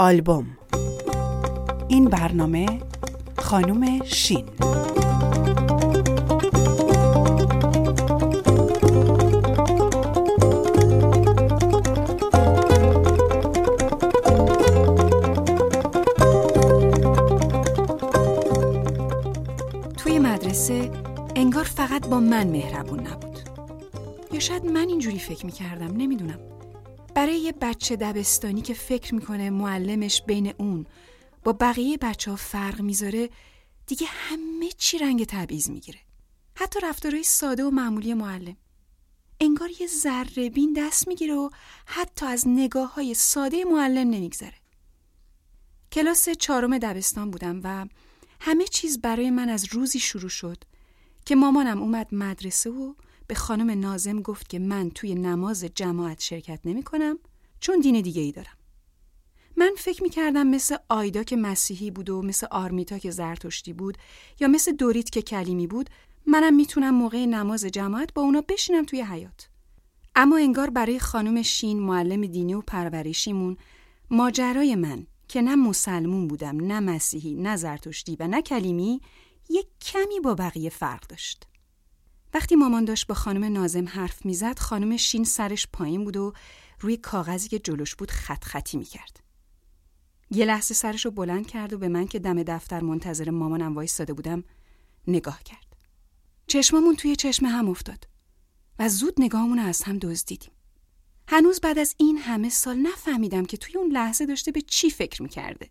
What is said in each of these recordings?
آلبوم. این برنامه خانم شین. توی مدرسه انگار فقط با من مهربون نبود. یا شاید من اینجوری فکر می‌کردم نمی‌دونم. برای یه بچه دبستانی که فکر می‌کنه معلمش بین اون با بقیه بچه ها فرق می‌ذاره دیگه همه چی رنگ تبعیض می‌گیره. حتی رفتارهای ساده و معمولی معلم. انگار یه ذره بین دست می‌گیره و حتی از نگاه های ساده معلم نمیگذره. کلاس چهارم دبستان بودم و همه چیز برای من از روزی شروع شد که مامانم اومد مدرسه و به خانم نازم گفت که من توی نماز جماعت شرکت نمی کنم چون دین دیگه ای دارم. من فکر می کردم مثل آیدا که مسیحی بود و مثل آرمیتا که زرتشتی بود یا مثل دوریت که کلیمی بود منم می‌تونم موقع نماز جماعت با اونا بشینم توی حیات. اما انگار برای خانم شین معلم دینی و پرورشیمون ماجرای من که نه مسلمون بودم نه مسیحی نه زرتشتی و نه کلیمی یک کمی با بقیه فرق داشت. وقتی مامان داشت با خانم نازم حرف می‌زد خانم شین سرش پایین بود و روی کاغذی که جلوش بود خط خطی می‌کرد. یه لحظه سرش رو بلند کرد و به من که دم دفتر منتظر مامانم وایستاده بودم نگاه کرد. چشمامون توی چشم هم افتاد و زود نگاهمون از هم دزدیدیم. هنوز بعد از این همه سال نفهمیدم که توی اون لحظه داشته به چی فکر می‌کرده.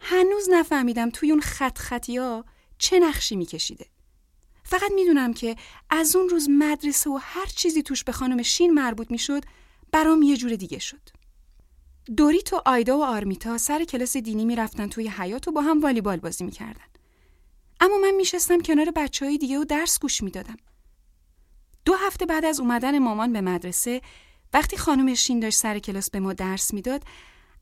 هنوز نفهمیدم توی اون خط خطیا چه نقشی میکشیده. فقط می‌دونم که از اون روز مدرسه و هر چیزی توش به خانم شین مربوط می‌شد برام یه جور دیگه شد. دوریت و آیدا و آرمیتا سر کلاس دینی می‌رفتن توی حیات و با هم والیبال بازی می‌کردن. اما من میشستم کنار بچه های دیگه و درس گوش می‌دادم. دو هفته بعد از اومدن مامان به مدرسه وقتی خانم شین داشت سر کلاس به ما درس می‌داد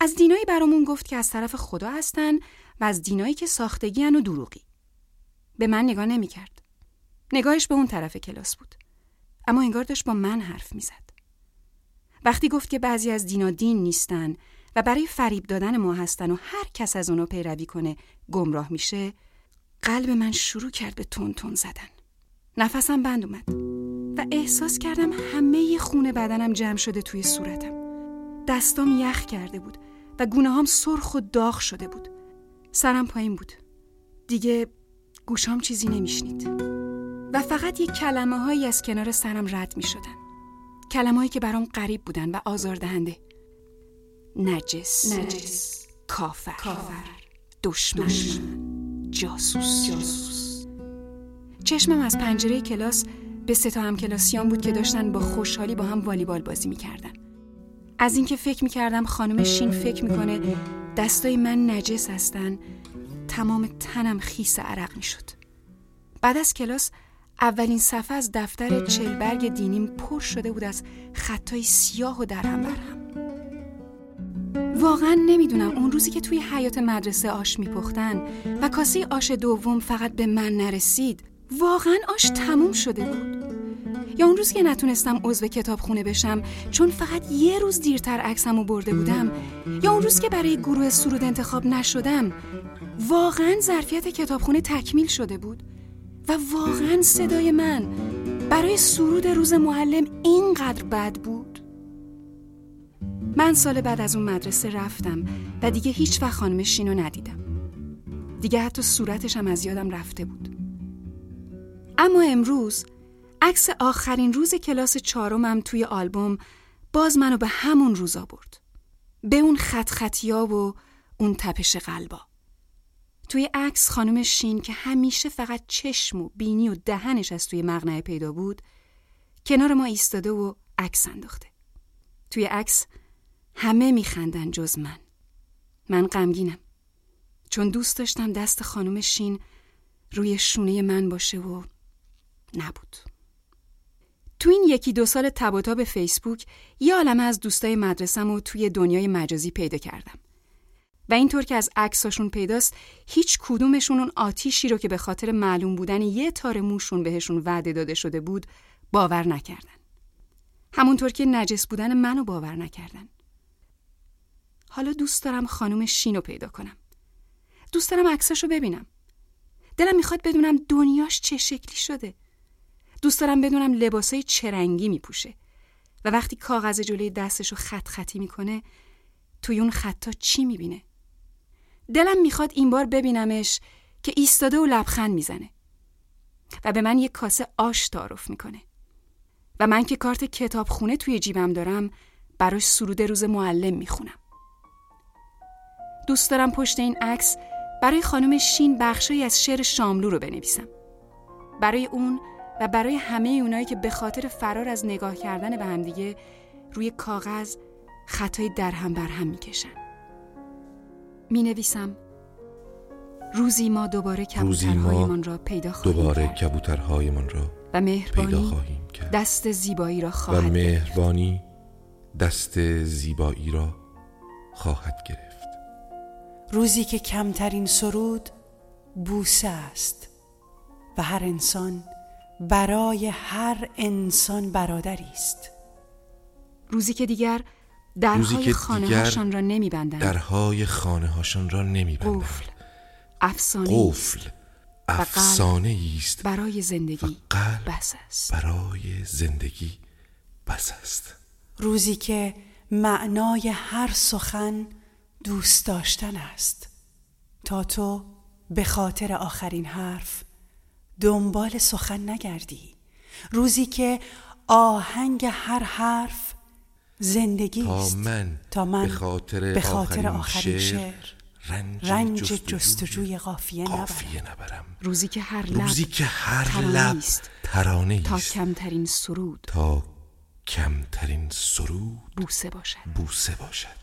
از دینایی برامون گفت که از طرف خدا هستن و از دینایی که ساختگی و دروغی. به من نگاه نمی‌کرد. نگاهش به اون طرف کلاس بود. اما انگار داشت با من حرف می‌زد. وقتی گفت که بعضی از دینا دین نیستن و برای فریب دادن ما هستن و هر کس از اونو پیروی کنه گمراه میشه قلب من شروع کرد به تون تون زدن. نفسم بند اومد و احساس کردم همه خون بدنم جمع شده توی صورتم. دستام یخ کرده بود و گونه هام سرخ و داغ شده بود. سرم پایین بود. دیگه گوشام چیزی نمیشنید. و فقط یک کلمه هایی از کنار سرم رد می شدن. کلمه هایی که برام غریب بودن و آزاردهنده. نجس. نجس. کافر. کافر. دشمن. جاسوس. جاسوس. چشمم از پنجره کلاس به سه تا همکلاسیان بود که داشتن با خوشحالی با هم والیبال بازی می‌کردن. از اینکه فکر می‌کردم خانم شین فکر می‌کنه دستای من نجس هستن تمام تنم خیس عرق می‌شد. بعد از کلاس اولین صفحه از دفتر چلبرگ دینیم پر شده بود از خطای سیاه و درهم برهم. واقعا نمی‌دونم اون روزی که توی حیات مدرسه آش میپختن و کاسه آش دوم فقط به من نرسید واقعا آش تموم شده بود یا اون روز که نتونستم عضو کتابخونه بشم چون فقط یه روز دیرتر عکسمو برده بودم یا اون روز که برای گروه سرود انتخاب نشدم واقعا ظرفیت کتابخونه تکمیل شده بود و واقعا صدای من برای سرود روز معلم اینقدر بد بود. من سال بعد از اون مدرسه رفتم و دیگه هیچ وقت خانم شینو ندیدم. دیگه حتی صورتشم از یادم رفته بود. اما امروز عکس آخرین روز کلاس چهارمم توی آلبوم باز منو به همون روزا برد به اون خط خطیا و اون تپش قلبا. توی عکس خانم شین که همیشه فقط چشم و بینی و دهنش از توی مغنه پیدا بود کنار ما ایستاده و عکس انداخته. توی عکس همه میخندن جز من. من غمگینم. چون دوست داشتم دست خانم شین روی شونه من باشه و نبود. تو این یکی دو سال تباتا به فیسبوک یه عالمه از دوستای مدرسم و توی دنیای مجازی پیدا کردم. و اینطور که از عکساشون پیداست هیچ کدومشون اون آتیشی رو که به خاطر معلوم بودن یه تار موشون بهشون وعده داده شده بود باور نکردن. همونطور که نجس بودن منو باور نکردن. حالا دوست دارم خانم شین رو پیدا کنم. دوست دارم عکساشو ببینم. دلم می‌خواد بدونم دنیاش چه شکلی شده. دوست دارم بدونم لباسای چه رنگی میپوشه. و وقتی کاغذ جلوی دستشو خط خطی می‌کنه توی اون خطا چی می‌بینه؟ دلم می‌خواد این بار ببینمش که ایستاده و لبخند می‌زنه. و به من یک کاسه آش تعارف می‌کنه. و من که کارت کتابخونه توی جیبم دارم براش سرود روز معلم می‌خونم. دوست دارم پشت این عکس برای خانم شین بخشی از شعر شاملو رو بنویسم. برای اون و برای همه اونایی که به خاطر فرار از نگاه کردن به همدیگه روی کاغذ خطای در هم بر هم می‌کشن. می نویسم روزی ما دوباره کبوترهایمان را پیدا خواهیم دوباره کبوترهایمان را و مهربانی پیدا خواهیم کرد. دست زیبایی را و خواهد گرفت. مهربانی دست زیبایی را خواهد گرفت. روزی که کمترین سرود بوسه است و هر انسان برای هر انسان برادری است. روزی که دیگر درهای که خانه هاشان را نمی بندند درهای خانه هاشان را نمی قفل افسانه قفل افسانه است برای زندگی بس است. برای زندگی بس است. روزی که معنای هر سخن دوست داشتن است. تا تو به خاطر آخرین حرف دنبال سخن نگردی. روزی که آهنگ هر حرف زندگی تا من, تا من به خاطر, به خاطر آخرین, آخرین شعر, شعر. رنج, رنج جستجوی, جستجوی قافیه نبرم. قافیه نبرم. روزی که هر لب روزی که هر ترانه است ترانه تا کمترین سرود. تا کمترین سرود بوسه باشد. بوسه باشد.